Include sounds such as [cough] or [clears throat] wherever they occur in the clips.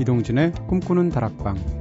이동진의 꿈꾸는 다락방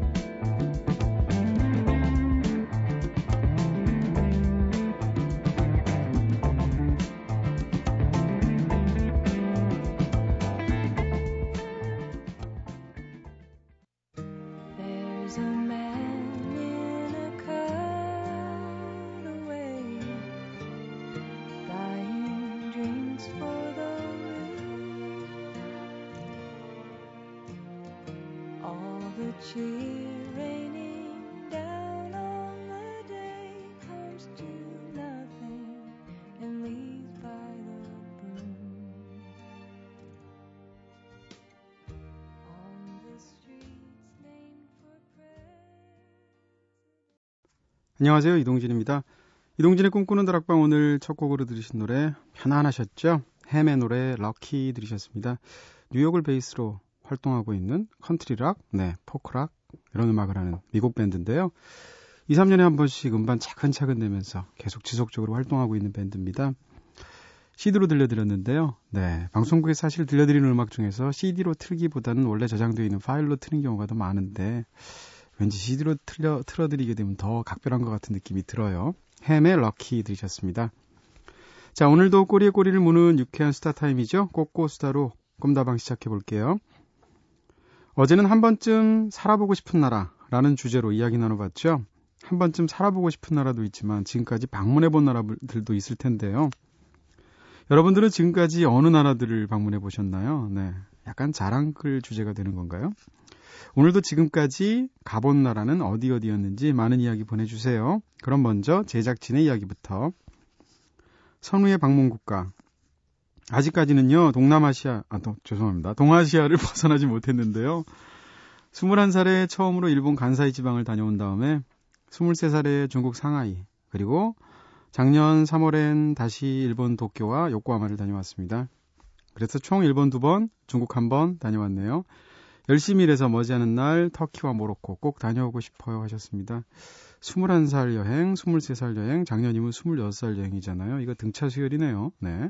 안녕하세요. 이동진입니다. 이동진의 꿈꾸는 다락방 오늘 첫 곡으로 들으신 노래 편안하셨죠? Hem의 노래 Lucky 들으셨습니다. 뉴욕을 베이스로 활동하고 있는 컨트리락, 네, 포크락 이런 음악을 하는 미국 밴드인데요. 2, 3년에 한 번씩 음반 차근차근 내면서 계속 지속적으로 활동하고 있는 밴드입니다. CD로 들려드렸는데요. 네, 방송국에 사실 들려드리는 음악 중에서 CD로 틀기보다는 원래 저장되어 있는 파일로 트는 경우가 더 많은데 왠지 CD로 틀려, 틀어드리게 되면 더 각별한 것 같은 느낌이 들어요. Hem의 Lucky 들으셨습니다. 자, 오늘도 꼬리에 꼬리를 무는 유쾌한 수다 타임이죠. 꼬꼬 수다로 꿈다방 시작해 볼게요. 어제는 한 번쯤 살아보고 싶은 나라라는 주제로 이야기 나눠봤죠. 한 번쯤 살아보고 싶은 나라도 있지만 지금까지 방문해 본 나라들도 있을 텐데요. 여러분들은 지금까지 어느 나라들을 방문해 보셨나요? 네. 약간 자랑글 주제가 되는 건가요? 오늘도 지금까지 가본 나라는 어디 어디였는지 많은 이야기 보내주세요. 그럼 먼저 제작진의 이야기부터. 선우의 방문 국가. 아직까지는요, 동남아시아, 아, 도, 죄송합니다. 동아시아를 [laughs] 벗어나지 못했는데요. 21살에 처음으로 일본 간사이 지방을 다녀온 다음에 23살에 중국 상하이, 그리고 작년 3월엔 다시 일본 도쿄와 요코하마를 다녀왔습니다. 그래서 총 일본 두 번, 중국 한 번 다녀왔네요. 열심히 일해서 머지않은 날 터키와 모로코 꼭 다녀오고 싶어요 하셨습니다. 21살 여행, 23살 여행, 작년이면 26살 여행이잖아요. 이거 등차 수열이네요. 네.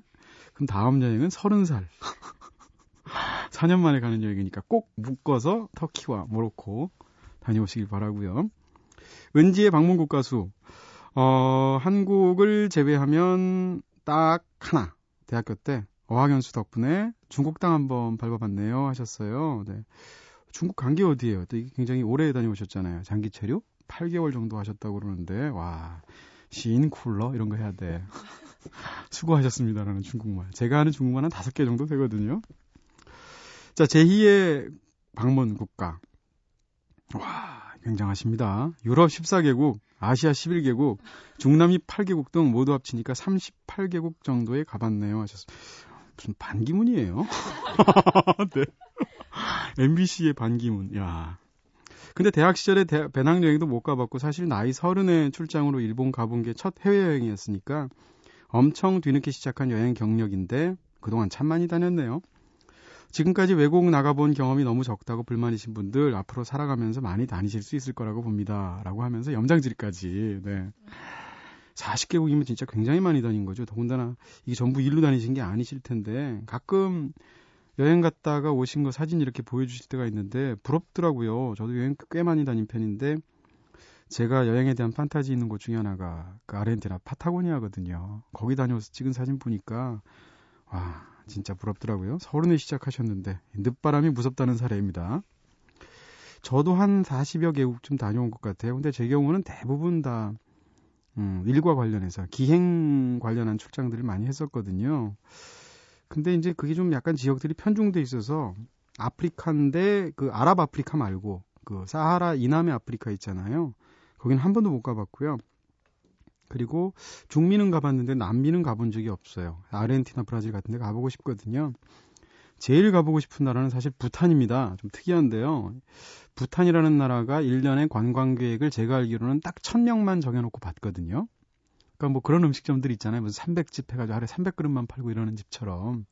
그럼 다음 여행은 30살. 4년 [laughs] 만에 가는 여행이니까 꼭 묶어서 터키와 모로코 다녀오시길 바라고요. 은지의 방문 국 가 수. 어, 한국을 제외하면 딱 하나. 대학교 때 어학연수 덕분에 중국 땅 한번 밟아봤네요 하셨어요. 네. 중국 간 게 어디예요? 또 굉장히 오래 다녀오셨잖아요. 장기 체류 8개월 정도 하셨다고 그러는데 와 시인 쿨러 이런 거 해야 돼. [laughs] 수고하셨습니다라는 중국말. 제가 하는 중국말 한 다섯 개 정도 되거든요. 자 제2의 방문 국가. 와 굉장하십니다. 유럽 14개국, 아시아 11개국, 중남미 8개국 등 모두 합치니까 38개국 정도에 가봤네요 하셨어요. 무슨 반기문이에요? [laughs] 네. MBC의 반기문. 야. 근데 대학 시절에 대, 배낭여행도 못 가봤고 사실 나이 서른에 출장으로 일본 가본 게 첫 해외여행이었으니까 엄청 뒤늦게 시작한 여행 경력인데 그동안 참 많이 다녔네요. 지금까지 외국 나가본 경험이 너무 적다고 불만이신 분들 앞으로 살아가면서 많이 다니실 수 있을 거라고 봅니다. 라고 하면서 염장지리까지. 네. 40개국이면 진짜 굉장히 많이 다닌 거죠. 더군다나 이게 전부 일로 다니신 게 아니실 텐데 가끔 여행 갔다가 오신 거 사진 이렇게 보여주실 때가 있는데 부럽더라고요. 저도 여행 꽤 많이 다닌 편인데 제가 여행에 대한 판타지 있는 곳 중에 하나가 그 아르헨티나 파타고니아거든요. 거기 다녀와서 찍은 사진 보니까 와 진짜 부럽더라고요. 서른에 시작하셨는데 늦바람이 무섭다는 사례입니다. 저도 한 40여 개국쯤 다녀온 것 같아요. 근데 제 경우는 대부분 다 음, 일과 관련해서 기행 관련한 출장들을 많이 했었거든요. 근데 이제 그게 좀 약간 지역들이 편중돼 있어서 아프리카인데 그 아랍 아프리카 말고 그 사하라 이남의 아프리카 있잖아요. 거긴 한 번도 못 가봤고요. 그리고 중미는 가봤는데 남미는 가본 적이 없어요. 아르헨티나, 브라질 같은 데 가보고 싶거든요. 제일 가보고 싶은 나라는 사실 부탄입니다. 좀 특이한데요. 부탄이라는 나라가 1년에 관광 계획을 제가 알기로는 딱 1000명만 정해놓고 봤거든요. 그러니까 뭐 그런 음식점들 있잖아요. 무슨 300집 해가지고 하루에 300그릇만 팔고 이러는 집처럼.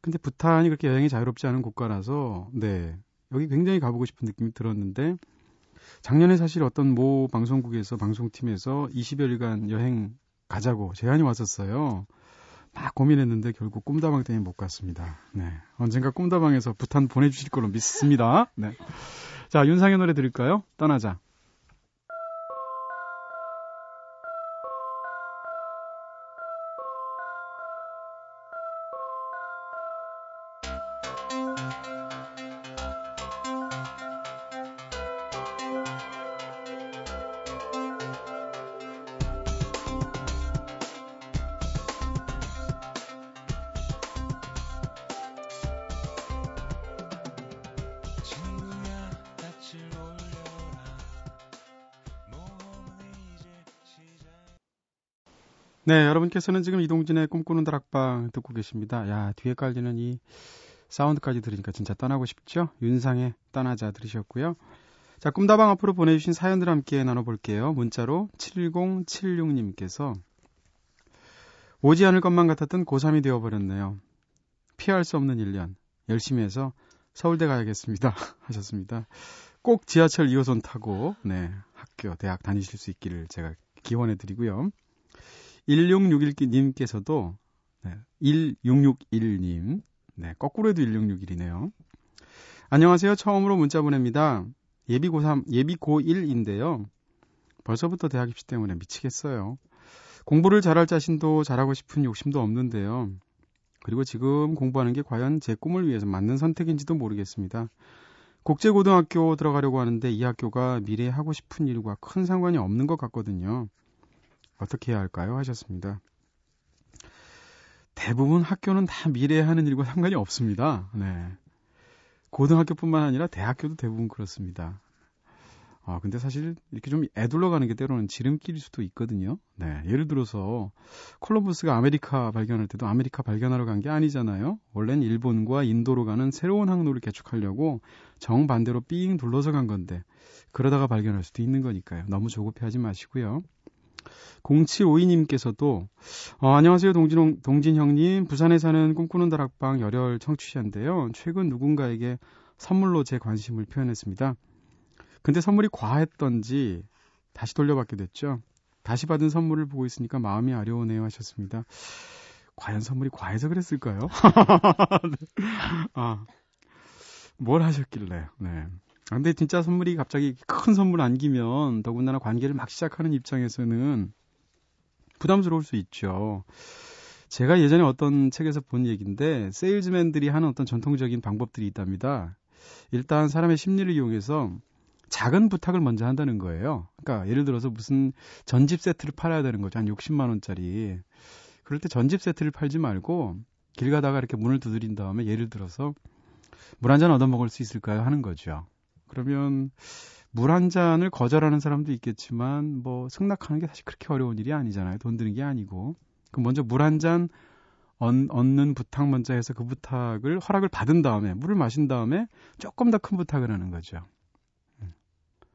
근데 부탄이 그렇게 여행이 자유롭지 않은 국가라서, 네. 여기 굉장히 가보고 싶은 느낌이 들었는데, 작년에 사실 어떤 모 방송국에서, 방송팀에서 20여일간 여행 가자고 제안이 왔었어요. 막 고민했는데 결국 꿈다방 때문에 못 갔습니다. 네. 언젠가 꿈다방에서 부탄 보내주실 걸로 믿습니다. 네. 자, 윤상의 노래 들을까요? 떠나자. 네, 여러분께서는 지금 이동진의 꿈꾸는 다락방 듣고 계십니다. 야, 뒤에 깔리는 이 사운드까지 들으니까 진짜 떠나고 싶죠? 윤상의 떠나자 들으셨고요. 자, 꿈다방 앞으로 보내주신 사연들 함께 나눠볼게요. 문자로 7076님께서 오지 않을 것만 같았던 고3이 되어버렸네요. 피할 수 없는 1년. 열심히 해서 서울대 가야겠습니다. [laughs] 하셨습니다. 꼭 지하철 2호선 타고, 네, 학교, 대학 다니실 수 있기를 제가 기원해 드리고요. 1661님께서도 네, 1661님 네, 거꾸로 해도 1661이네요. 안녕하세요. 처음으로 문자 보냅니다. 예비 고 3, 예비 고 1인데요. 벌써부터 대학 입시 때문에 미치겠어요. 공부를 잘할 자신도 잘하고 싶은 욕심도 없는데요. 그리고 지금 공부하는 게 과연 제 꿈을 위해서 맞는 선택인지도 모르겠습니다. 국제고등학교 들어가려고 하는데 이 학교가 미래에 하고 싶은 일과 큰 상관이 없는 것 같거든요. 어떻게 해야 할까요? 하셨습니다. 대부분 학교는 다 미래에 하는 일과 상관이 없습니다. 네. 고등학교뿐만 아니라 대학교도 대부분 그렇습니다. 아, 근데 사실 이렇게 좀 애둘러 가는 게 때로는 지름길일 수도 있거든요. 네. 예를 들어서 콜럼버스가 아메리카 발견할 때도 아메리카 발견하러 간 게 아니잖아요. 원래는 일본과 인도로 가는 새로운 항로를 개척하려고 정반대로 삥 둘러서 간 건데 그러다가 발견할 수도 있는 거니까요. 너무 조급해 하지 마시고요. 0752님께서도 어, 안녕하세요 동진, 동진 형님 부산에 사는 꿈꾸는 다락방 열혈 청취자인데요 최근 누군가에게 선물로 제 관심을 표현했습니다 근데 선물이 과했던지 다시 돌려받게 됐죠 다시 받은 선물을 보고 있으니까 마음이 아려우네요 하셨습니다 과연 선물이 과해서 그랬을까요? [laughs] 네. 아, 뭘 하셨길래 네. 아, 근데 진짜 선물이 갑자기 큰 선물 안기면 더군다나 관계를 막 시작하는 입장에서는 부담스러울 수 있죠. 제가 예전에 어떤 책에서 본 얘기인데 세일즈맨들이 하는 어떤 전통적인 방법들이 있답니다. 일단 사람의 심리를 이용해서 작은 부탁을 먼저 한다는 거예요. 그러니까 예를 들어서 무슨 전집 세트를 팔아야 되는 거죠. 한 60만 원짜리. 그럴 때 전집 세트를 팔지 말고 길 가다가 이렇게 문을 두드린 다음에 예를 들어서 물 한 잔 얻어 먹을 수 있을까요? 하는 거죠. 그러면 물 한 잔을 거절하는 사람도 있겠지만 뭐 승낙하는 게 사실 그렇게 어려운 일이 아니잖아요. 돈 드는 게 아니고. 그럼 먼저 물 한 잔 얻는 부탁 먼저 해서 그 부탁을 허락을 받은 다음에 물을 마신 다음에 조금 더 큰 부탁을 하는 거죠. 음.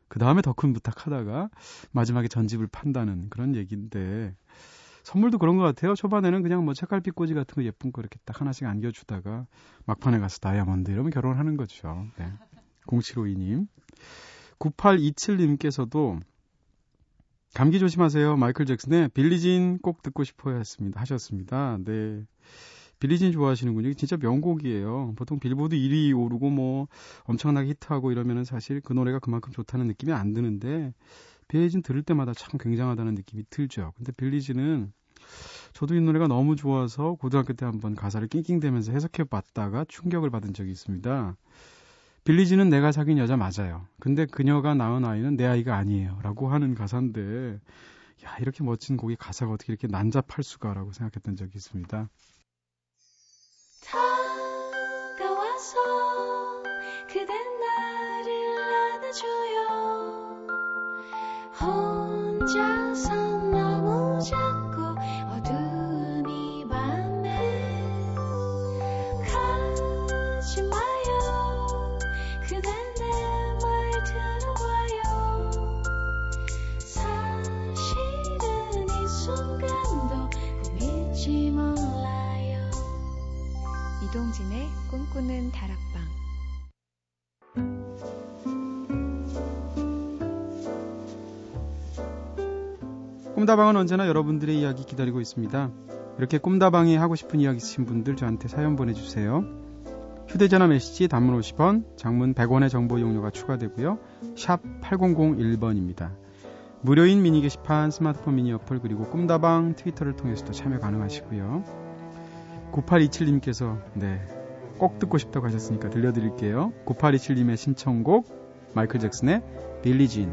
그 다음에 더 큰 부탁하다가 마지막에 전집을 판다는 그런 얘기인데 선물도 그런 것 같아요. 초반에는 그냥 뭐 책갈피 꽂이 같은 거 예쁜 거 이렇게 딱 하나씩 안겨주다가 막판에 가서 다이아몬드 이러면 결혼하는 거죠. 네. 0752님. 9827님께서도 감기 조심하세요. 마이클 잭슨의 빌리진 꼭 듣고 싶어요 했습니다. 하셨습니다. 네. 빌리진 좋아하시는군요. 진짜 명곡이에요. 보통 빌보드 1위 오르고 뭐 엄청나게 히트하고 이러면은 사실 그 노래가 그만큼 좋다는 느낌이 안 드는데 빌리진 들을 때마다 참 굉장하다는 느낌이 들죠. 근데 빌리진은 저도 이 노래가 너무 좋아서 고등학교 때 한번 가사를 낑낑대면서 해석해 봤다가 충격을 받은 적이 있습니다. 빌리지는 내가 사귄 여자 맞아요. 근데 그녀가 낳은 아이는 내 아이가 아니에요. 라고 하는 가사인데, 야, 이렇게 멋진 곡이 가사가 어떻게 이렇게 난잡할 수가 라고 생각했던 적이 있습니다. 다가와서 그댄 나를 안아줘요. 혼자서 꿈꾸는 다락방 꿈다방은 언제나 여러분들의 이야기 기다리고 있습니다. 이렇게 꿈다방이 하고 싶은 이야기 있으신 분들 저한테 사연 보내주세요. 휴대전화 메시지 단문 50원, 장문 100원의 정보 이용료가 추가되고요. 샵 8001번입니다. 무료인 미니 게시판, 스마트폰 미니 어플 그리고 꿈다방 트위터를 통해서도 참여 가능하시고요. 9827님께서 네, 꼭 듣고 싶다고 하셨으니까 들려드릴게요. 9827님의 신청곡 마이클 잭슨의 빌리진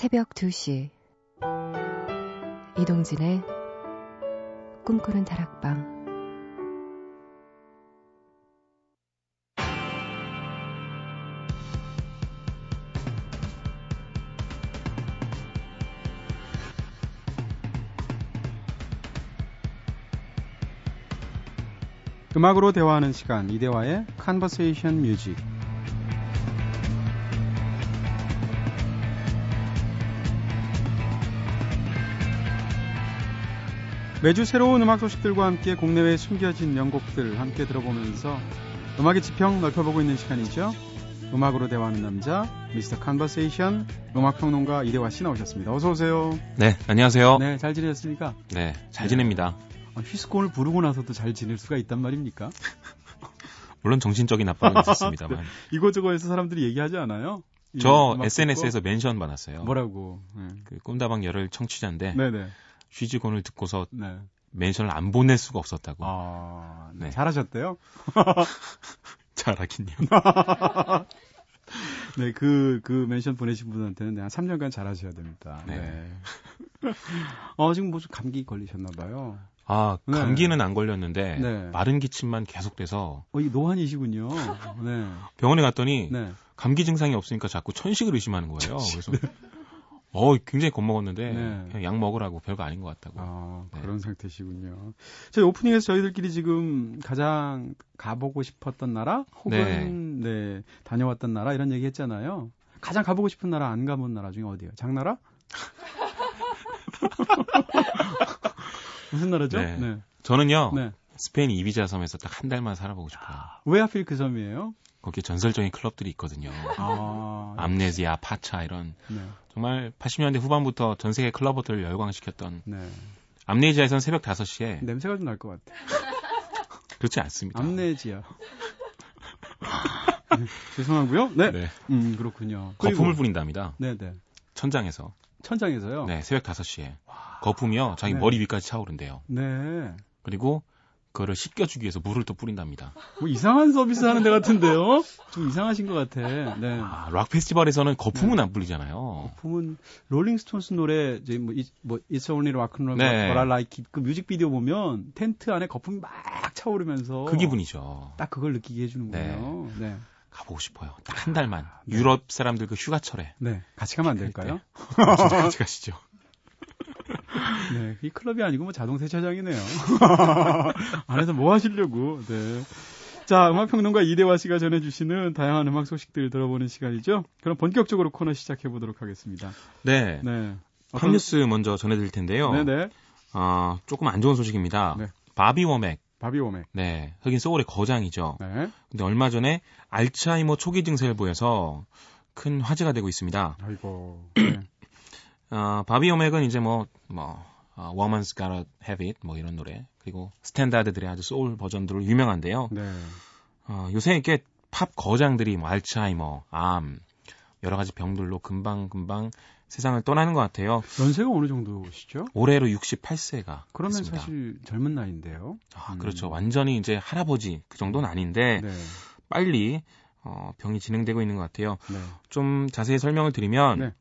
새벽 2시. 이동진의 꿈꾸는 다락방. 음악으로 대화하는 시간 이대화의 Conversation Music 매주 새로운 음악 소식들과 함께 국내외에 숨겨진 명곡들 함께 들어보면서 음악의 지평 넓혀보고 있는 시간이죠. 음악으로 대화하는 남자 Mr. Conversation 음악 평론가 이대화 씨 나오셨습니다. 어서 오세요. 네, 안녕하세요. 네, 잘 지내셨습니까? 네, 잘 지냅니다. 아, 휘스콘을 부르고 나서도 잘 지낼 수가 있단 말입니까? [laughs] 물론 정신적인 압박은 [laughs] 있었습니다만. 네, 이거저거에서 사람들이 얘기하지 않아요? 저 SNS에서 mention 받았어요. 뭐라고? 네. 그 꿈다방 열혈 청취자인데 네네. 쉬지곤을 듣고서 네. 멘션을 안 보낼 수가 없었다고. 아, 네. 네. 잘하셨대요? [laughs] 잘하긴요. [laughs] 네, 그, 그 멘션 보내신 분한테는 네, 한 3년간 잘하셔야 됩니다. 네. 네. 어, 지금 무슨 감기 걸리셨나봐요. 아, 네. 감기는 안 걸렸는데 네. 마른 기침만 계속돼서 어, 이 노안이시군요. [laughs] 네. 병원에 갔더니 네. 감기 증상이 없으니까 자꾸 천식을 의심하는 거예요. 그래서 어, 굉장히 겁먹었는데 네. 그냥 약 먹으라고 별거 아닌 것 같다고. 아, 네. 그런 상태시군요. 저희 오프닝에서 저희들끼리 지금 가장 가보고 싶었던 나라 혹은 네, 다녀왔던 나라 이런 얘기 했잖아요. 가장 가보고 싶은 나라 안 가본 나라 중에 어디예요? 장나라? [laughs] 무슨 나라죠? 네. 저는요 네. 스페인 이비자 섬에서 딱 한 달만 살아보고 싶어요. 왜 하필 그 섬이에요? 거기 전설적인 클럽들이 있거든요. 아, 암네지아, 파차 이런 네, 정말 80년대 후반부터 전 세계 클럽들을 열광시켰던 네. 암네지아에선 새벽 5시에 냄새가 좀 날 것 같아. [laughs] 그렇지 않습니다. 암네지아. 네, [laughs] 죄송하고요. 네. 네. 음, 그렇군요. 거품을 뿌린답니다. 네, 네. 천장에서. 천장에서요. 네, 새벽 5시에. 거품이요. 자기 네. 머리 위까지 차오른대요. 네. 그리고 그거를 씻겨주기 위해서 물을 또 뿌린답니다. 뭐 이상한 서비스 하는 데 같은데요? 좀 이상하신 것 같아. 네. 아, 락 페스티벌에서는 거품은 안 뿌리잖아요. 부분 롤링스톤스 노래 이제 뭐, 이, 뭐 It's Only Rock and Roll, 네. But I Like 그 뮤직비디오 보면 텐트 안에 거품이 막 차오르면서 그 기분이죠. 딱 그걸 느끼게 해주는군요. 네. 가보고 싶어요. 딱 한 달만. 유럽 사람들 그 휴가철에. 네. 같이 가면 안 될까요? 같이 가시죠. [laughs] 네. 이 클럽이 아니고 뭐 자동 세차장이네요. [laughs] 안에서 뭐 하시려고. 네. 자, 음악평론가 이대화 씨가 전해주시는 다양한 음악 소식들 들어보는 시간이죠. 그럼 본격적으로 코너 시작해 보도록 하겠습니다. 네. 네. 팝 뉴스 먼저 전해드릴 텐데요. 네네. 어, 조금 안 좋은 소식입니다. 네. 바비 워맥. 바비 워맥. 네. 흑인 소울의 거장이죠. 네. 근데 얼마 전에 알츠하이머 초기 증세를 보여서 큰 화제가 되고 있습니다. 아이고. [clears throat] 네. 어, 바비 워맥은 이제 뭐, 뭐, 어, Woman's Gotta Have It, 뭐 이런 노래. 그리고 스탠다드들의 아주 소울 버전들로 유명한데요. 네. 어, 요새 이렇게 팝 거장들이 뭐 알츠하이머, 암, 여러 가지 병들로 금방금방 세상을 떠나는 것 같아요. 연세가 어느 정도시죠? 올해로 68세가 그러면 됐습니다. 사실 젊은 나이인데요. 아, 음. 그렇죠. 완전히 이제 할아버지 그 정도는 아닌데 네. 빨리 어, 병이 진행되고 있는 것 같아요. 네. 좀 자세히 설명을 드리면 네.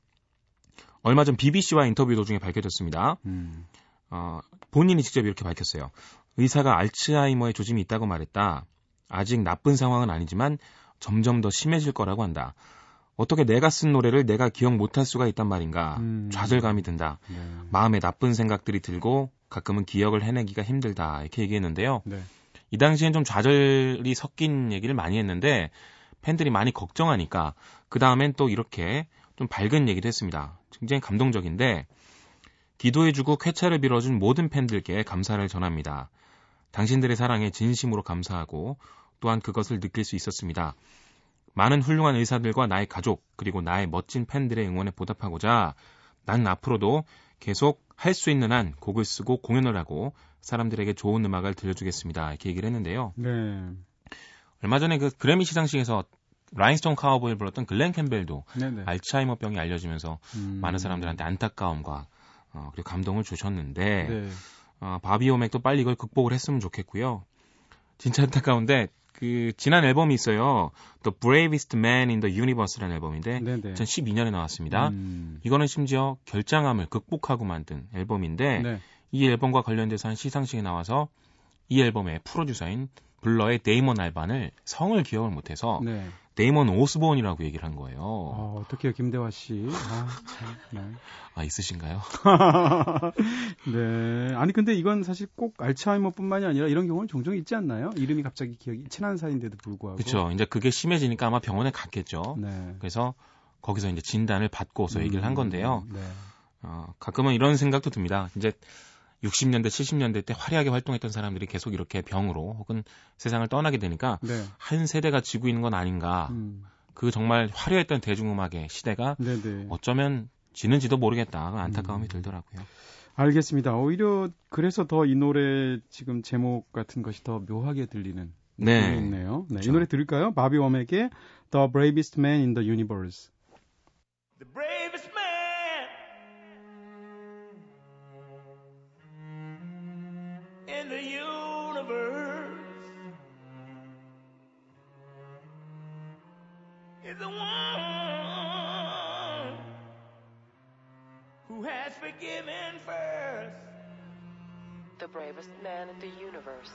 얼마 전 BBC와 인터뷰 도중에 밝혀졌습니다. 음. 어, 본인이 직접 이렇게 밝혔어요. 의사가 알츠하이머의 조짐이 있다고 말했다. 아직 나쁜 상황은 아니지만 점점 더 심해질 거라고 한다. 어떻게 내가 쓴 노래를 내가 기억 못할 수가 있단 말인가. 음. 좌절감이 든다. 네. 마음에 나쁜 생각들이 들고 가끔은 기억을 해내기가 힘들다. 이렇게 얘기했는데요. 네. 이 당시엔 좀 좌절이 섞인 얘기를 많이 했는데 팬들이 많이 걱정하니까 그 다음엔 또 이렇게 좀 밝은 얘기도 했습니다. 굉장히 감동적인데 기도해주고 쾌차를 빌어준 모든 팬들께 감사를 전합니다. 당신들의 사랑에 진심으로 감사하고 또한 그것을 느낄 수 있었습니다. 많은 훌륭한 의사들과 나의 가족 그리고 나의 멋진 팬들의 응원에 보답하고자 난 앞으로도 계속 할 수 있는 한 곡을 쓰고 공연을 하고 사람들에게 좋은 음악을 들려주겠습니다. 이렇게 얘기를 했는데요. 네. 얼마 전에 그 그래미 시상식에서 라인스톤 카우보이를 불렀던 글렌 캠벨도 네네. 알츠하이머병이 알려지면서 음. 많은 사람들한테 안타까움과 어, 그리고 감동을 주셨는데 네. 어, 바비 워맥도 빨리 이걸 극복을 했으면 좋겠고요. 진짜 안타까운데 그 지난 앨범이 있어요. The Bravest Man in the Universe라는 앨범인데 네네. 2012년에 나왔습니다. 음. 이거는 심지어 결장암을 극복하고 만든 앨범인데 네. 이 앨범과 관련돼서 한 시상식에 나와서 이 앨범의 프로듀서인 블러의 데이먼 알반을 성을 기억을 못해서 네. 데이먼 오스본이라고 얘기를 한 거예요. 어, 어떡해요, 김대화 씨. 아, 참. 네. 아 있으신가요? [laughs] 네. 아니, 근데 이건 사실 꼭 알츠하이머뿐만이 아니라 이런 경우는 종종 있지 않나요? 이름이 갑자기 기억이 친한 사이인데도 불구하고. 그렇죠. 이제 그게 심해지니까 아마 병원에 갔겠죠. 네. 그래서 거기서 이제 진단을 받고서 얘기를 한 건데요. 네. 어, 가끔은 이런 생각도 듭니다. 이제 60년대, 70년대 때 화려하게 활동했던 사람들이 계속 이렇게 병으로 혹은 세상을 떠나게 되니까 네. 한 세대가 지고 있는 건 아닌가. 음. 그 정말 화려했던 대중음악의 시대가 네네. 어쩌면 지는지도 모르겠다. 안타까움이 음. 들더라고요. 알겠습니다. 오히려 그래서 더 이 노래 지금 제목 같은 것이 더 묘하게 들리는 네. 있네요. 네, 이 그렇죠. 노래 들을까요? 바비 웜에게 The Bravest Man in the Universe. Is the one who has forgiven first. the bravest man in the universe.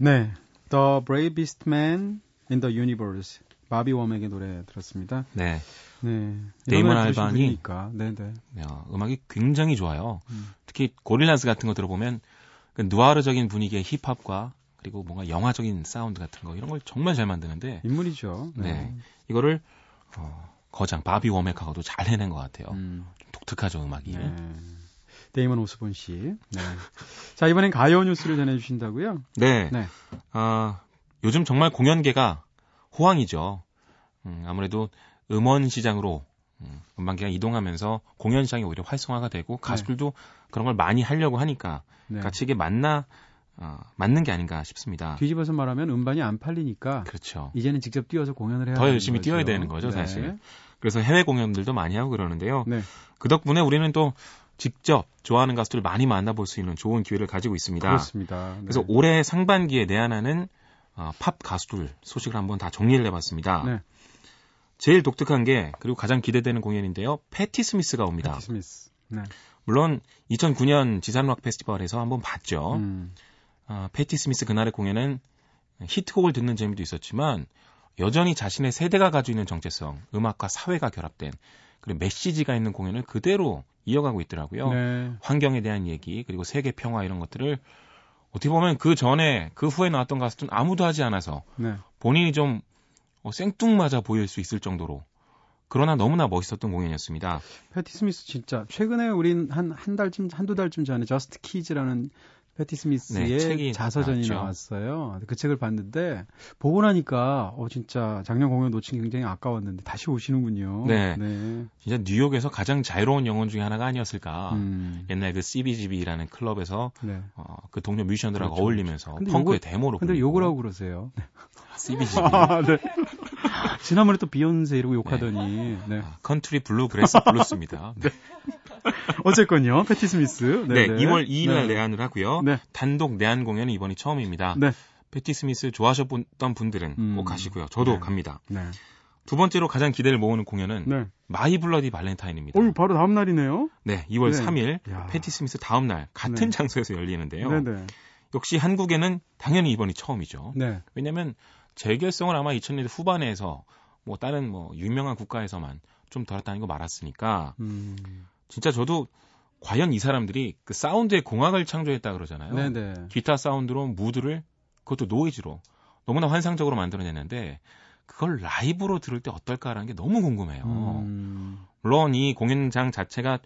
네, The Bravest Man in the Universe. 바비 워맥의 노래 들었습니다. 네. 네. 데이먼 알반이-. 네네. 야, 음악이 굉장히 좋아요. 음. 특히 고릴라스 같은 거 들어보면 그 누아르적인 분위기의 힙합과 그리고 뭔가 영화적인 사운드 같은 거 이런 걸 정말 잘 만드는데 인물이죠. 네. 이거를 어, 거장 바비 워맥하고도 잘 해낸 것 같아요. 음, 좀 독특하죠 음악이. 네. 데이먼 오스본 씨. 네. 자, 이번엔 가요 뉴스를 전해주신다고요? 네. 네. 아, 요즘 정말 공연계가 호황이죠. 음, 아무래도 음원 시장으로 음, 음반계가 이동하면서 공연 시장이 오히려 활성화가 되고 가수들도 그런 걸 많이 하려고 하니까 네. 같이 이게 맞나 어, 맞는 게 아닌가 싶습니다. 뒤집어서 말하면 음반이 안 팔리니까 그렇죠. 이제는 직접 뛰어서 공연을 해야 더 되는 열심히 거죠. 뛰어야 되는 거죠, 네. 사실. 그래서 해외 공연들도 많이 하고 그러는데요. 네. 그 덕분에 우리는 또 직접 좋아하는 가수들을 많이 만나볼 수 있는 좋은 기회를 가지고 있습니다. 그렇습니다. 네. 그래서 올해 상반기에 내한하는 어, 팝 가수들 소식을 한번 다 정리를 해봤습니다. 네. 제일 독특한 게 그리고 가장 기대되는 공연인데요. 패티 스미스가 옵니다. 패티 스미스. 네. 물론 2009년 지산락 페스티벌에서 한번 봤죠. 음. 아, 패티 스미스 그날의 공연은 히트곡을 듣는 재미도 있었지만 여전히 자신의 세대가 가지고 있는 정체성, 음악과 사회가 결합된 그리고 메시지가 있는 공연을 그대로 이어가고 있더라고요. 네. 환경에 대한 얘기 그리고 세계 평화 이런 것들을 어떻게 보면 그 전에 그 후에 나왔던 가수들은 아무도 하지 않아서 네. 본인이 좀 어, 생뚱맞아 보일 수 있을 정도로 그러나 너무나 멋있었던 공연이었습니다. 패티 스미스 진짜 최근에 우린 한 한 달쯤 한두 달쯤 전에 Just Kids라는 패티 스미스의 네, 자서전이 나왔죠. 나왔어요. 그 책을 봤는데 보고 나니까 어 진짜 작년 공연 놓친 게 굉장히 아까웠는데 다시 오시는군요. 네. 네. 진짜 뉴욕에서 가장 자유로운 영혼 중에 하나가 아니었을까. 음. 옛날 그 CBGB라는 클럽에서 네. 어, 그 동료 뮤지션들하고 그렇죠, 어울리면서 근데 펑크의 대모로 근데. 욕을 하고 그러세요. [laughs] CBGB 아, 네. [laughs] 지난번에 또 비욘세 이러고 욕하더니. 네. Country Bluegrass Blues입니다. [laughs] 네, 어쨌건요. 패티 스미스. 네, 네. 2월 2일 날 네. 내한을 하고요. 네. 단독 내한 공연은 이번이 처음입니다. 네. 패티 스미스 좋아하셨던 분들은 음. 꼭 가시고요. 저도 네. 갑니다. 네. 두 번째로 가장 기대를 모으는 공연은 네. 마이 블러디 발렌타인입니다. 어유 바로 다음 날이네요. 네, 2월 네. 3일 야. 패티 스미스 다음 날 같은 네. 장소에서 열리는데요. 네네. 역시 한국에는 당연히 이번이 처음이죠. 네. 왜냐면 재결성을 아마 2000년대 후반에 해서 뭐 다른 뭐 유명한 국가에서만 좀 돌았다는 거 말았으니까 음. 진짜 저도 과연 이 사람들이 그 사운드의 공학을 창조했다 그러잖아요. 네네. 기타 사운드로 무드를 그것도 노이즈로 너무나 환상적으로 만들어냈는데 그걸 라이브로 들을 때 어떨까라는 게 너무 궁금해요. 음. 물론 이 공연장 자체가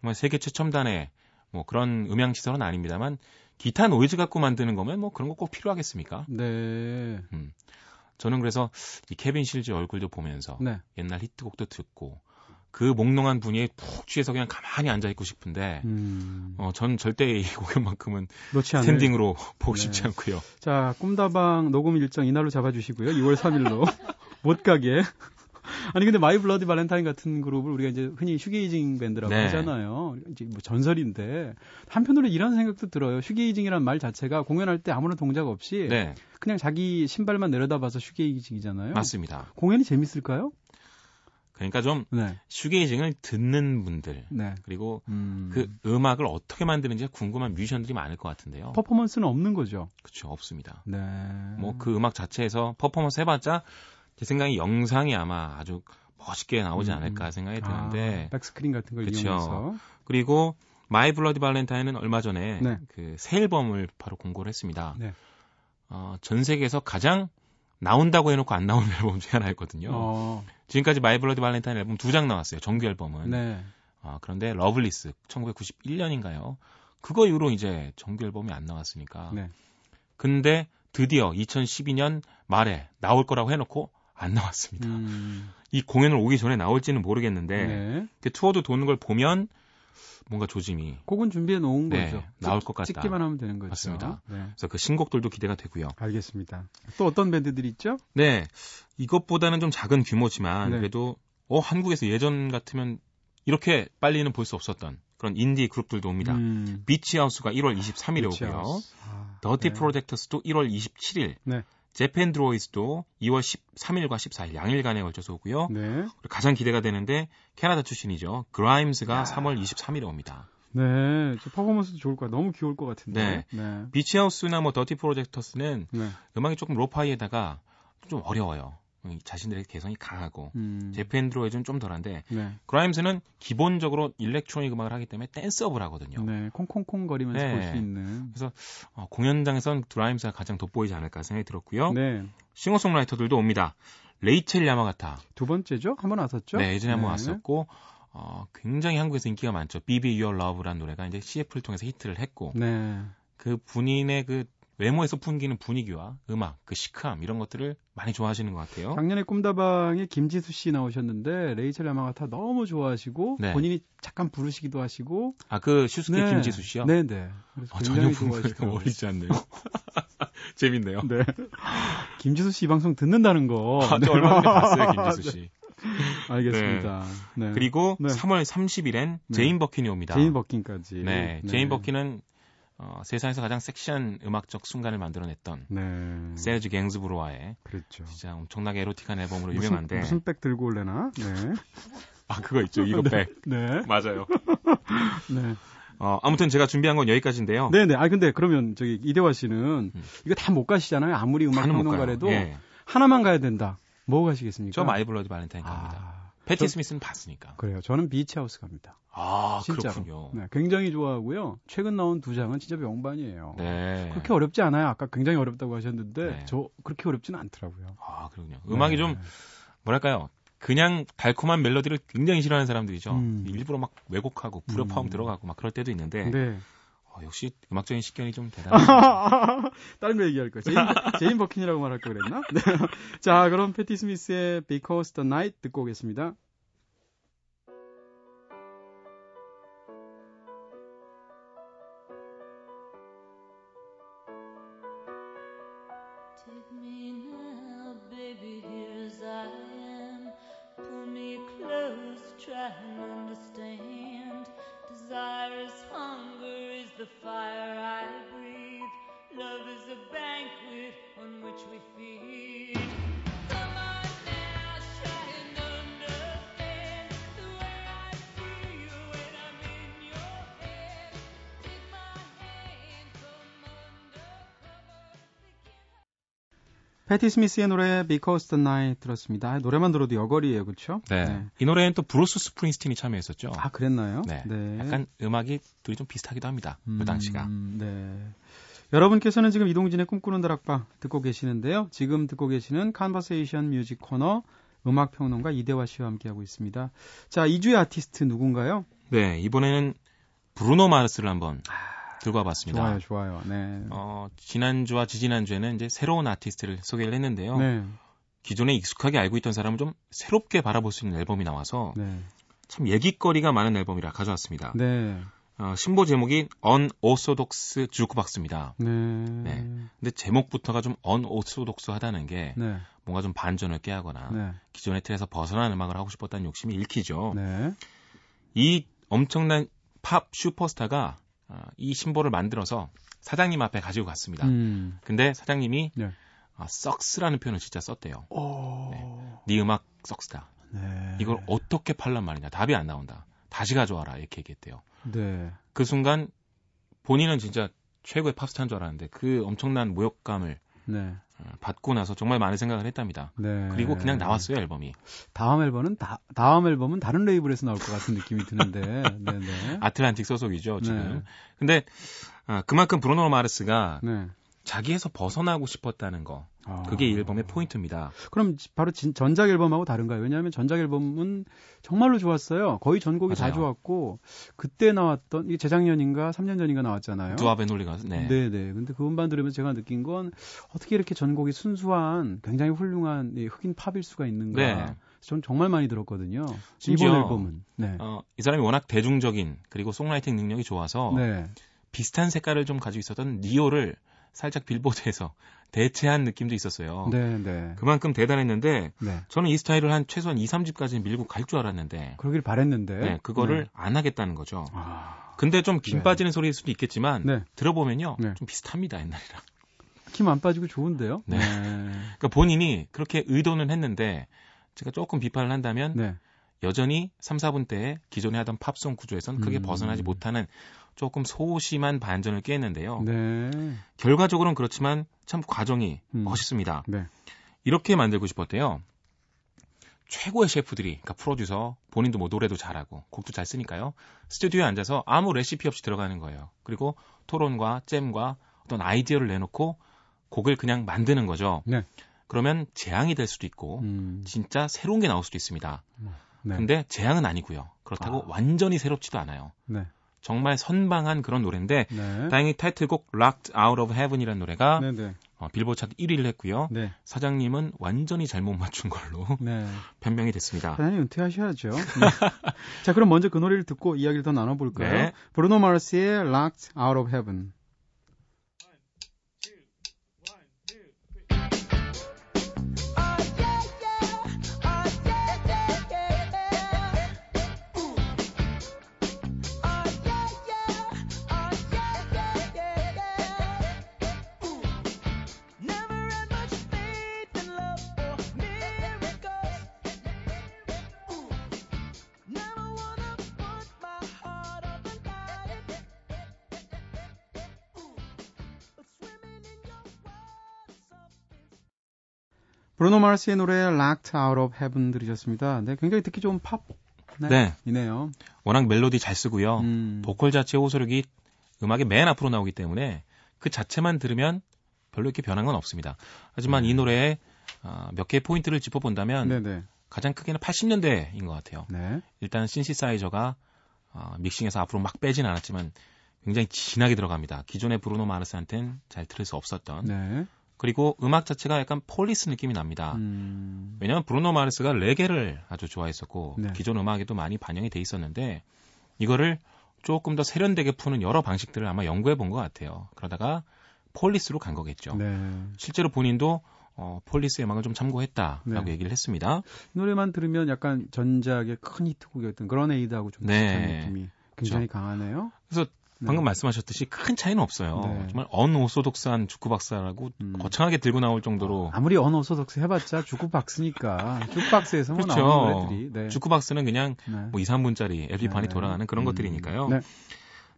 정말 세계 최첨단의 뭐 그런 음향 시설은 아닙니다만 기타 노이즈 갖고 만드는 거면 뭐 그런 거 꼭 필요하겠습니까? 네. 저는 그래서 이 케빈 실즈 얼굴도 보면서 네. 옛날 히트곡도 듣고 그 몽롱한 분위기에 푹 취해서 그냥 가만히 앉아 있고 싶은데 음. 어, 전 절대 이 [laughs] 공연만큼은. standing으로 [laughs] 보고 네. 싶지 않고요. 자, 꿈다방 녹음 일정 이날로 잡아주시고요. 2월 3일로 [laughs] 못 가게. [laughs] 아니 근데 마이 블러디 발렌타인 같은 그룹을 우리가 이제 흔히 shoegazing 밴드라고 네. 하잖아요. 이제 뭐 전설인데 한편으로 이런 생각도 들어요. shoegazing이라는 말 자체가 공연할 때 아무런 동작 없이 네, 그냥 자기 신발만 내려다봐서 shoegazing이잖아요. 맞습니다. 공연이 재밌을까요? 그러니까 좀 네, shoegazing을 듣는 분들 네. 그리고 음. 그 음악을 어떻게 만드는지 궁금한 뮤지션들이 많을 것 같은데요. 퍼포먼스는 없는 거죠. 그렇죠, 없습니다. 네. 뭐 그 음악 자체에서 퍼포먼스 해봤자 제 생각에 영상이 아마 아주 멋있게 나오지 음, 않을까 생각이 드는데 아, 백스크린 같은 걸 그쵸. 이용해서 그리고 마이 블러디 발렌타인은 얼마 전에 네. 그 새 앨범을 바로 공고를 했습니다. 네. 어, 전 세계에서 가장 나온다고 해놓고 안 나오는 [laughs] 앨범 중에 하나였거든요. 어, 지금까지 마이 블러디 발렌타인 앨범 두 장 나왔어요. 정규 앨범은. 네. 어, 그런데 Loveless 1991년인가요? 그거 이후로 이제 정규 앨범이 안 나왔으니까. 네. 근데 드디어 2012년 말에 나올 거라고 해놓고 안 나왔습니다. 음, 이 공연을 오기 전에 나올지는 모르겠는데 네. 그 투어도 도는 걸 보면 뭔가 조짐이 곡은 준비해 놓은 네, 거죠. 나올 찍- 것 같다. 찍기만 하면 되는 거죠. 맞습니다. 네. 그래서 그 신곡들도 기대가 되고요. 알겠습니다. 또 어떤 밴드들이 있죠? 네, 이것보다는 좀 작은 규모지만 네. 그래도 어 한국에서 예전 같으면 이렇게 빨리는 볼 수 없었던 그런 인디 그룹들도 옵니다. 음, 비치하우스가 1월 23일에 비치 오고요. 아, 더티 네. 프로젝터스도 1월 27일. 네. 재팬 드로이즈도 2월 13일과 14일 양일간에 걸쳐서 오고요. 네. 가장 기대가 되는데 캐나다 출신이죠. 그라임스가 3월 23일에 옵니다. 네. 저 퍼포먼스도 좋을 거야. 너무 귀여울 것 같은데. 네. 비치하우스나 뭐 더티 프로젝터스는 네. 음악이 조금 lo-fi에다가 좀 어려워요. 자신들의 개성이 강하고 음, 재팬 드로이즈는 좀 덜한데 네. 그라임스는 기본적으로 electronic 음악을 하기 때문에 danceable하거든요. 네. 콩콩콩 거리면서 네. 볼수 있는. 어, 공연장에선 그라임스가 가장 돋보이지 않을까 생각이 들었고요. 네. 싱어송라이터들도 옵니다. 레이첼 야마가타. 두 번째죠? 한 번 왔었죠? 네, 예전에 한번 네. 왔었고 어, 굉장히 한국에서 인기가 많죠. Be Your Love라는 노래가 이제 CF를 통해서 히트를 했고 네. 그 본인의 그 외모에서 풍기는 분위기와 음악, 그 시크함 이런 것들을 많이 좋아하시는 것 같아요. 작년에 꿈다방에 김지수 씨 나오셨는데 레이첼 야마가타 너무 좋아하시고 네. 본인이 잠깐 부르시기도 하시고 아그 슈스케 네. 김지수 씨요? 네, 네. 그래서 아, 굉장히 전혀 좋아하시더라고요. 어울리지 않네요. [laughs] 재밌네요. 네. 김지수 씨이 방송 듣는다는 거. 아, 네. 저 얼마 전에 봤어요, [laughs] 김지수 씨. 알겠습니다. 네. 그리고 네. 3월 30일엔 네. 제인 버킨이 옵니다. 제인 버킨까지. 네, 제인 버킨은 어, 세상에서 가장 섹시한 음악적 순간을 만들어냈던 네. 세르지 갱즈브로와의 그렇죠. 진짜 엄청나게 에로틱한 앨범으로 무슨, 유명한데 무슨 백 들고 올래나? 네. [laughs] 아 그거 있죠 이거 네. 백 네. 맞아요. [laughs] 네. 어, 아무튼 제가 준비한 건 여기까지인데요. 네, 네. 아 근데 그러면 저기 이대화 씨는 음. 이거 다 못 가시잖아요. 아무리 음악. 평론가래도 예. 하나만 가야 된다. 뭐 가시겠습니까? 저 마이 블러디 발렌타인 갑니다. 아, 패티 저- 스미스는 봤으니까. 그래요. 저는 비치하우스 갑니다. 아 진짜로. 그렇군요. 네, 굉장히 좋아하고요. 최근 나온 두 장은 진짜 명반이에요. 네. 그렇게 어렵지 않아요. 아까 굉장히 어렵다고 하셨는데 네. 저 그렇게 어렵지는 않더라고요. 아 그렇군요. 음악이 네. 좀 뭐랄까요. 그냥 달콤한 멜로디를 굉장히 싫어하는 사람들이죠. 음. 일부러 막 왜곡하고 불협화음 음. 들어가고 막 그럴 때도 있는데 네. 어, 역시 음악적인 식견이 좀 대단해요. [laughs] 다른 거 얘기할 거야. 제인, [laughs] 제인 버킨이라고 말할 거 그랬나? 네. [laughs] 자, 그럼 패티 스미스의 Because the Night 듣고 오겠습니다. 패티 스미스의 노래 Because the Night 들었습니다. 아, 노래만 들어도 여거리예요, 그렇죠? 네. 이 노래는 또 브루스 스프링스틴이 참여했었죠. 아, 그랬나요? 네. 약간 음악이 둘이 좀 비슷하기도 합니다. 그 당시가. 음, 네. 여러분께서는 지금 이동진의 꿈꾸는 다락방 듣고 계시는데요. 지금 듣고 계시는 Conversation Music 코너 음악 평론가 이대화 씨와 함께하고 있습니다. 자, 2주의 아티스트 누군가요? 네, 이번에는 브루노 마르스를 한번 들고 와봤습니다. 좋아요, 좋아요. 네. 어, 지난주와 지지난주에는 이제 새로운 아티스트를 소개를 했는데요. 네. 기존에 익숙하게 알고 있던 사람을 좀 새롭게 바라볼 수 있는 앨범이 나와서 네. 참 얘기거리가 많은 앨범이라 가져왔습니다. 네. 어, 신보 제목이 언오소독스 주크박스입니다. 네. 네. 근데 제목부터가 좀 언오소독스하다는 게 네. 뭔가 좀 반전을 깨하거나 네. 기존의 틀에서 벗어난 음악을 하고 싶었다는 욕심이 읽히죠. 네. 이 엄청난 팝 슈퍼스타가 아, 이 신보를 만들어서 사장님 앞에 가지고 갔습니다. 음. 근데 사장님이 네. 아, 썩스라는 표현을 진짜 썼대요. 오. 네 음악 썩스다. 네. 이걸 어떻게 팔란 말이냐. 답이 안 나온다. 다시 가져와라. 이렇게 얘기했대요. 네. 그 순간 본인은 진짜 최고의 팝스타인 줄 알았는데 그 엄청난 모욕감을 네. 어, 받고 나서 정말 많은 생각을 했답니다. 네. 그리고 그냥 나왔어요 앨범이. 다음 앨범은 다, 다음 앨범은 다른 레이블에서 나올 것 같은 느낌이 드는데. [laughs] 네, 네. 아틀란틱 소속이죠 지금. 네. 근데 아, 그만큼 브루노 마르스가 네. 자기에서 벗어나고 싶었다는 거. 아. 그게 이 앨범의 포인트입니다. 그럼 지- 바로 진- 전작 앨범하고 다른가요? 왜냐하면 전작 앨범은 정말로 좋았어요. 거의 전곡이 다 맞아요. 좋았고 그때 나왔던 이게 재작년인가 3년 전인가 나왔잖아요. 두아베 놀리가 네. 네, 네. 근데 그 음반 들으면서 제가 느낀 건 어떻게 이렇게 전곡이 순수한 굉장히 훌륭한 이 흑인 팝일 수가 있는가. 네. 전 정말 많이 들었거든요. 이번 앨범은. 네. 어, 이 사람이 워낙 대중적인 그리고 송라이팅 능력이 좋아서 네. 비슷한 색깔을 좀 가지고 있었던 니오를 살짝 빌보드에서 [laughs] 대체한 느낌도 있었어요. 네, 네. 그만큼 대단했는데 네. 저는 이 스타일을 한 최소한 2, 3집까지는 밀고 갈 줄 알았는데 그러길 바랬는데. 네, 그거를 네. 안 하겠다는 거죠. 아, 근데 좀김 네. 빠지는 소리일 수도 있겠지만 네. 들어보면요 네. 좀 비슷합니다 옛날이랑. 힘 안 빠지고 좋은데요? 네. 그러니까 본인이 그렇게 의도는 했는데 제가 조금 비판을 한다면 네. 여전히 3, 4분 때에 기존에 하던 팝송 구조에선 크게 음. 벗어나지 못하는 조금 소심한 반전을 꾀했는데요. 네. 결과적으로는 그렇지만 참 과정이 음. 멋있습니다. 네. 이렇게 만들고 싶었대요. 최고의 셰프들이, 그러니까 프로듀서, 본인도 뭐 노래도 잘하고 곡도 잘 쓰니까요. 스튜디오에 앉아서 아무 레시피 없이 들어가는 거예요. 그리고 토론과 잼과 어떤 아이디어를 내놓고 곡을 그냥 만드는 거죠. 네. 그러면 재앙이 될 수도 있고 음. 진짜 새로운 게 나올 수도 있습니다. 네. 근데 재앙은 아니고요. 그렇다고 아. 완전히 새롭지도 않아요. 네. 정말 선방한 그런 노래인데 네. 다행히 타이틀곡 Locked Out of Heaven이라는 노래가 네, 네. 어, 빌보드 차트 1위를 했고요. 네. 사장님은 완전히 잘못 맞춘 걸로 [laughs] 네. 변명이 됐습니다. 사장님 은퇴하셔야죠. 네. [laughs] 자, 그럼 먼저 그 노래를 듣고 이야기를 더 나눠볼까요? 네. 브루노 마르스의 Locked Out of Heaven. 브루노 마르스의 노래 Locked Out of Heaven 들으셨습니다. 네, 굉장히 듣기 좋은 팝. 네. 이네요. 워낙 멜로디 잘 쓰고요. 음. 보컬 자체 호소력이 음악의 맨 앞으로 나오기 때문에 그 자체만 들으면 별로 이렇게 변한 건 없습니다. 하지만 이 노래에 아, 몇 개의 포인트를 짚어본다면 네네. 가장 크게는 80년대인 것 같아요. 네. 일단 신시사이저가 어, 믹싱해서 앞으로 막 빼진 않았지만 굉장히 진하게 들어갑니다. 기존의 브루노 마르스한테는 잘 들을 수 없었던. 네. 그리고 음악 자체가 약간 폴리스 느낌이 납니다. 음. 왜냐하면 브루노 마르스가 레게를 아주 좋아했었고 네. 기존 음악에도 많이 반영이 돼 있었는데 이거를 조금 더 세련되게 푸는 여러 방식들을 아마 연구해 본 것 같아요. 그러다가 폴리스로 간 거겠죠. 네. 실제로 본인도 어, 폴리스의 음악을 좀 참고했다라고 네. 얘기를 했습니다. 이 노래만 들으면 약간 전작의 큰 히트곡이었던 Grenade하고 좀 네. 비슷한 느낌이 굉장히 강하네요. 그래서 네. 방금 말씀하셨듯이 큰 차이는 없어요. 네. 정말 언오소독스한 주크 박사라고 음. 거창하게 들고 나올 정도로 아무리 언어소독스 해봤자 주쿠박스니까 주쿠박스에서 뭐 그렇죠. 나오는 노래들이 네. 주크 박스는 그냥 네. 뭐 2, 3분짜리 LP판이 네. 돌아가는 그런 음. 것들이니까요. 네.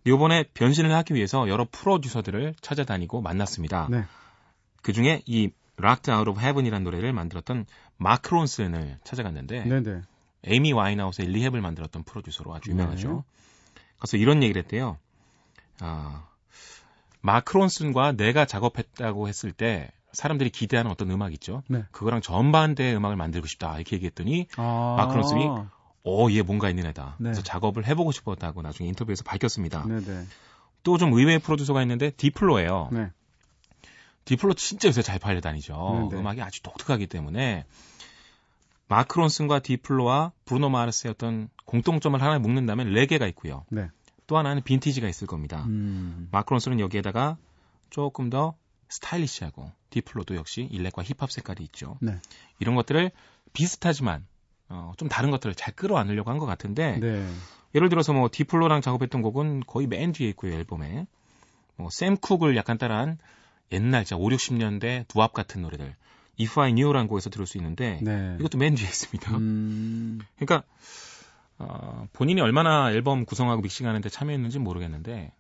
이번에 변신을 하기 위해서 여러 프로듀서들을 찾아다니고 만났습니다. 네. 그 중에 이 Rocked Out of Heaven이라는 노래를 만들었던 마크 론슨을 찾아갔는데 네네. 에이미 와인하우스의 리헵을 만들었던 프로듀서로 아주 유명하죠. 네. 그래서 이런 얘기를 했대요. 아, 마크 론슨과 내가 작업했다고 했을 때 사람들이 기대하는 어떤 음악 있죠. 네. 그거랑 정반대의 음악을 만들고 싶다 이렇게 얘기했더니 아. 마크 론슨이 어, 얘 뭔가 있는 애다. 네. 그래서 작업을 해보고 싶었다고 나중에 인터뷰에서 밝혔습니다. 네네. 또좀 의외의 프로듀서가 있는데 디플로예요. 네. 디플로 진짜 요새 잘 팔려 다니죠. 네, 네. 음악이 아주 독특하기 때문에 마크 론슨과 디플로와 브루노 마르스의 어떤 공통점을 하나 묶는다면 레게가 있고요. 네. 또 하나는 빈티지가 있을 겁니다. 음. 마크 론슨은 여기에다가 조금 더 스타일리시하고 디플로도 역시 일렉과 힙합 색깔이 있죠. 네. 이런 것들을 비슷하지만 어, 좀 다른 것들을 잘 끌어안으려고 한 것 같은데 네. 예를 들어서 뭐 디플로랑 작업했던 곡은 거의 맨 뒤에 있고요 앨범에 뭐샘 쿡을 약간 따라한 옛날 진짜 5, 60년대 두합 같은 노래들 If I Knew라는 곡에서 들을 수 있는데 네. 이것도 맨 뒤에 있습니다. 음. 그러니까 어, 본인이 얼마나 앨범 구성하고 믹싱하는데 참여했는지 모르겠는데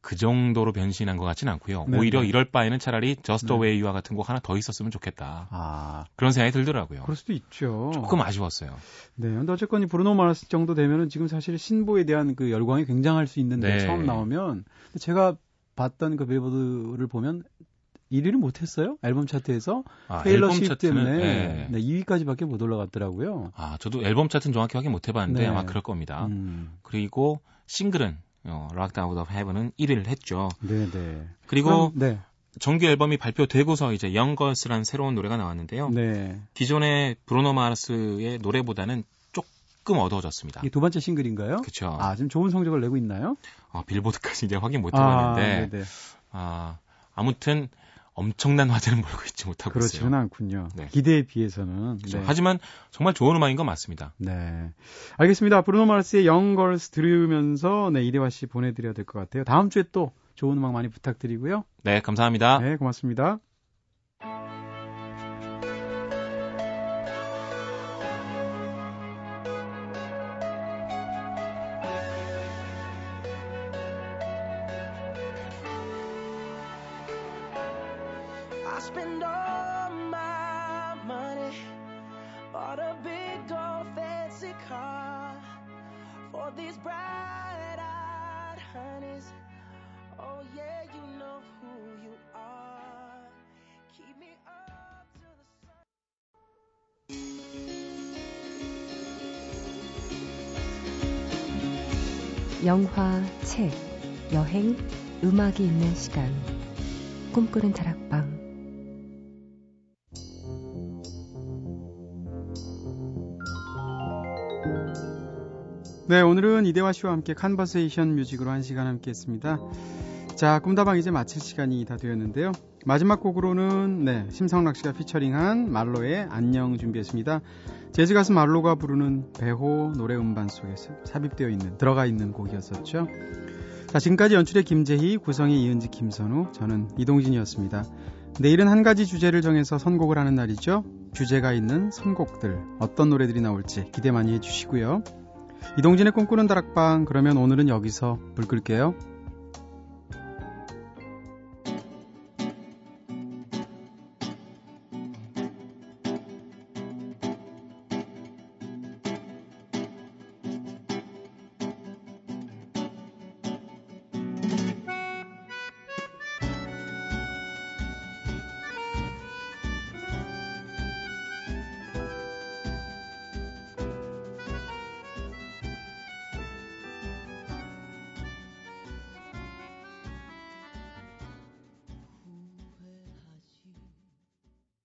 그 정도로 변신한 것 같진 않고요. 네, 오히려 네. 이럴 바에는 차라리 Just the 네. Way You와 같은 곡 하나 더 있었으면 좋겠다. 아, 그런 생각이 들더라고요. 그럴 수도 있죠. 조금 아쉬웠어요. 네. 근데 어쨌건 이 브루노 마르스 정도 되면은 지금 사실 신보에 대한 그 열광이 굉장할 수 있는데 네. 처음 나오면 제가 봤던 그 빌보드를 보면 1위를 못했어요. 앨범 차트에서 아, 테일러 앨범 시 차트는 때문에 네. 네, 2위까지밖에 못 올라갔더라고요. 아, 저도 앨범 차트는 정확히 확인 못 해봤는데 네. 아마 그럴 겁니다. 음. 그리고 싱글은 어, Rocked Out of Heaven은 1위를 했죠. 네, 네. 그리고 그럼, 네. 정규 앨범이 발표되고서 이제 영걸스라는 새로운 노래가 나왔는데요. 네. 기존의 브루노 마르스의 노래보다는 조금 어두워졌습니다. 이게 두 번째 싱글인가요? 그렇죠. 아, 지금 좋은 성적을 내고 있나요? 어, 빌보드까지 이제 확인 못 아, 해봤는데 네네. 아, 아무튼 엄청난 화제는 몰고 있지 못하고 그렇지는 있어요. 않군요. 네. 기대에 비해서는. 그렇죠. 네. 하지만 정말 좋은 음악인 건 맞습니다. 네. 알겠습니다. 브루노 마르스의 영걸스 들으면서 네, 이대화 씨 보내드려야 될 것 같아요. 다음 주에 또 좋은 음악 많이 부탁드리고요. 네, 감사합니다. 네, 고맙습니다. 음악이 있는 시간. 꿈꾸는 다락방. 네, 오늘은 이대화 씨와 함께 컨버세이션 뮤직으로 한 시간 함께 했습니다. 자, 꿈다방 이제 마칠 시간이 다 되었는데요. 마지막 곡으로는 네, 심성락 씨가 피처링한 말로의 안녕 준비했습니다. 재즈 가수 말로가 부르는 배호 노래 음반 속에 삽입되어 있는 들어가 있는 곡이었었죠. 자, 지금까지 연출의 김재희, 구성의 이은지, 김선우, 저는 이동진이었습니다. 내일은 한 가지 주제를 정해서 선곡을 하는 날이죠. 주제가 있는 선곡들, 어떤 노래들이 나올지 기대 많이 해주시고요. 이동진의 꿈꾸는 다락방, 그러면 오늘은 여기서 불 끌게요.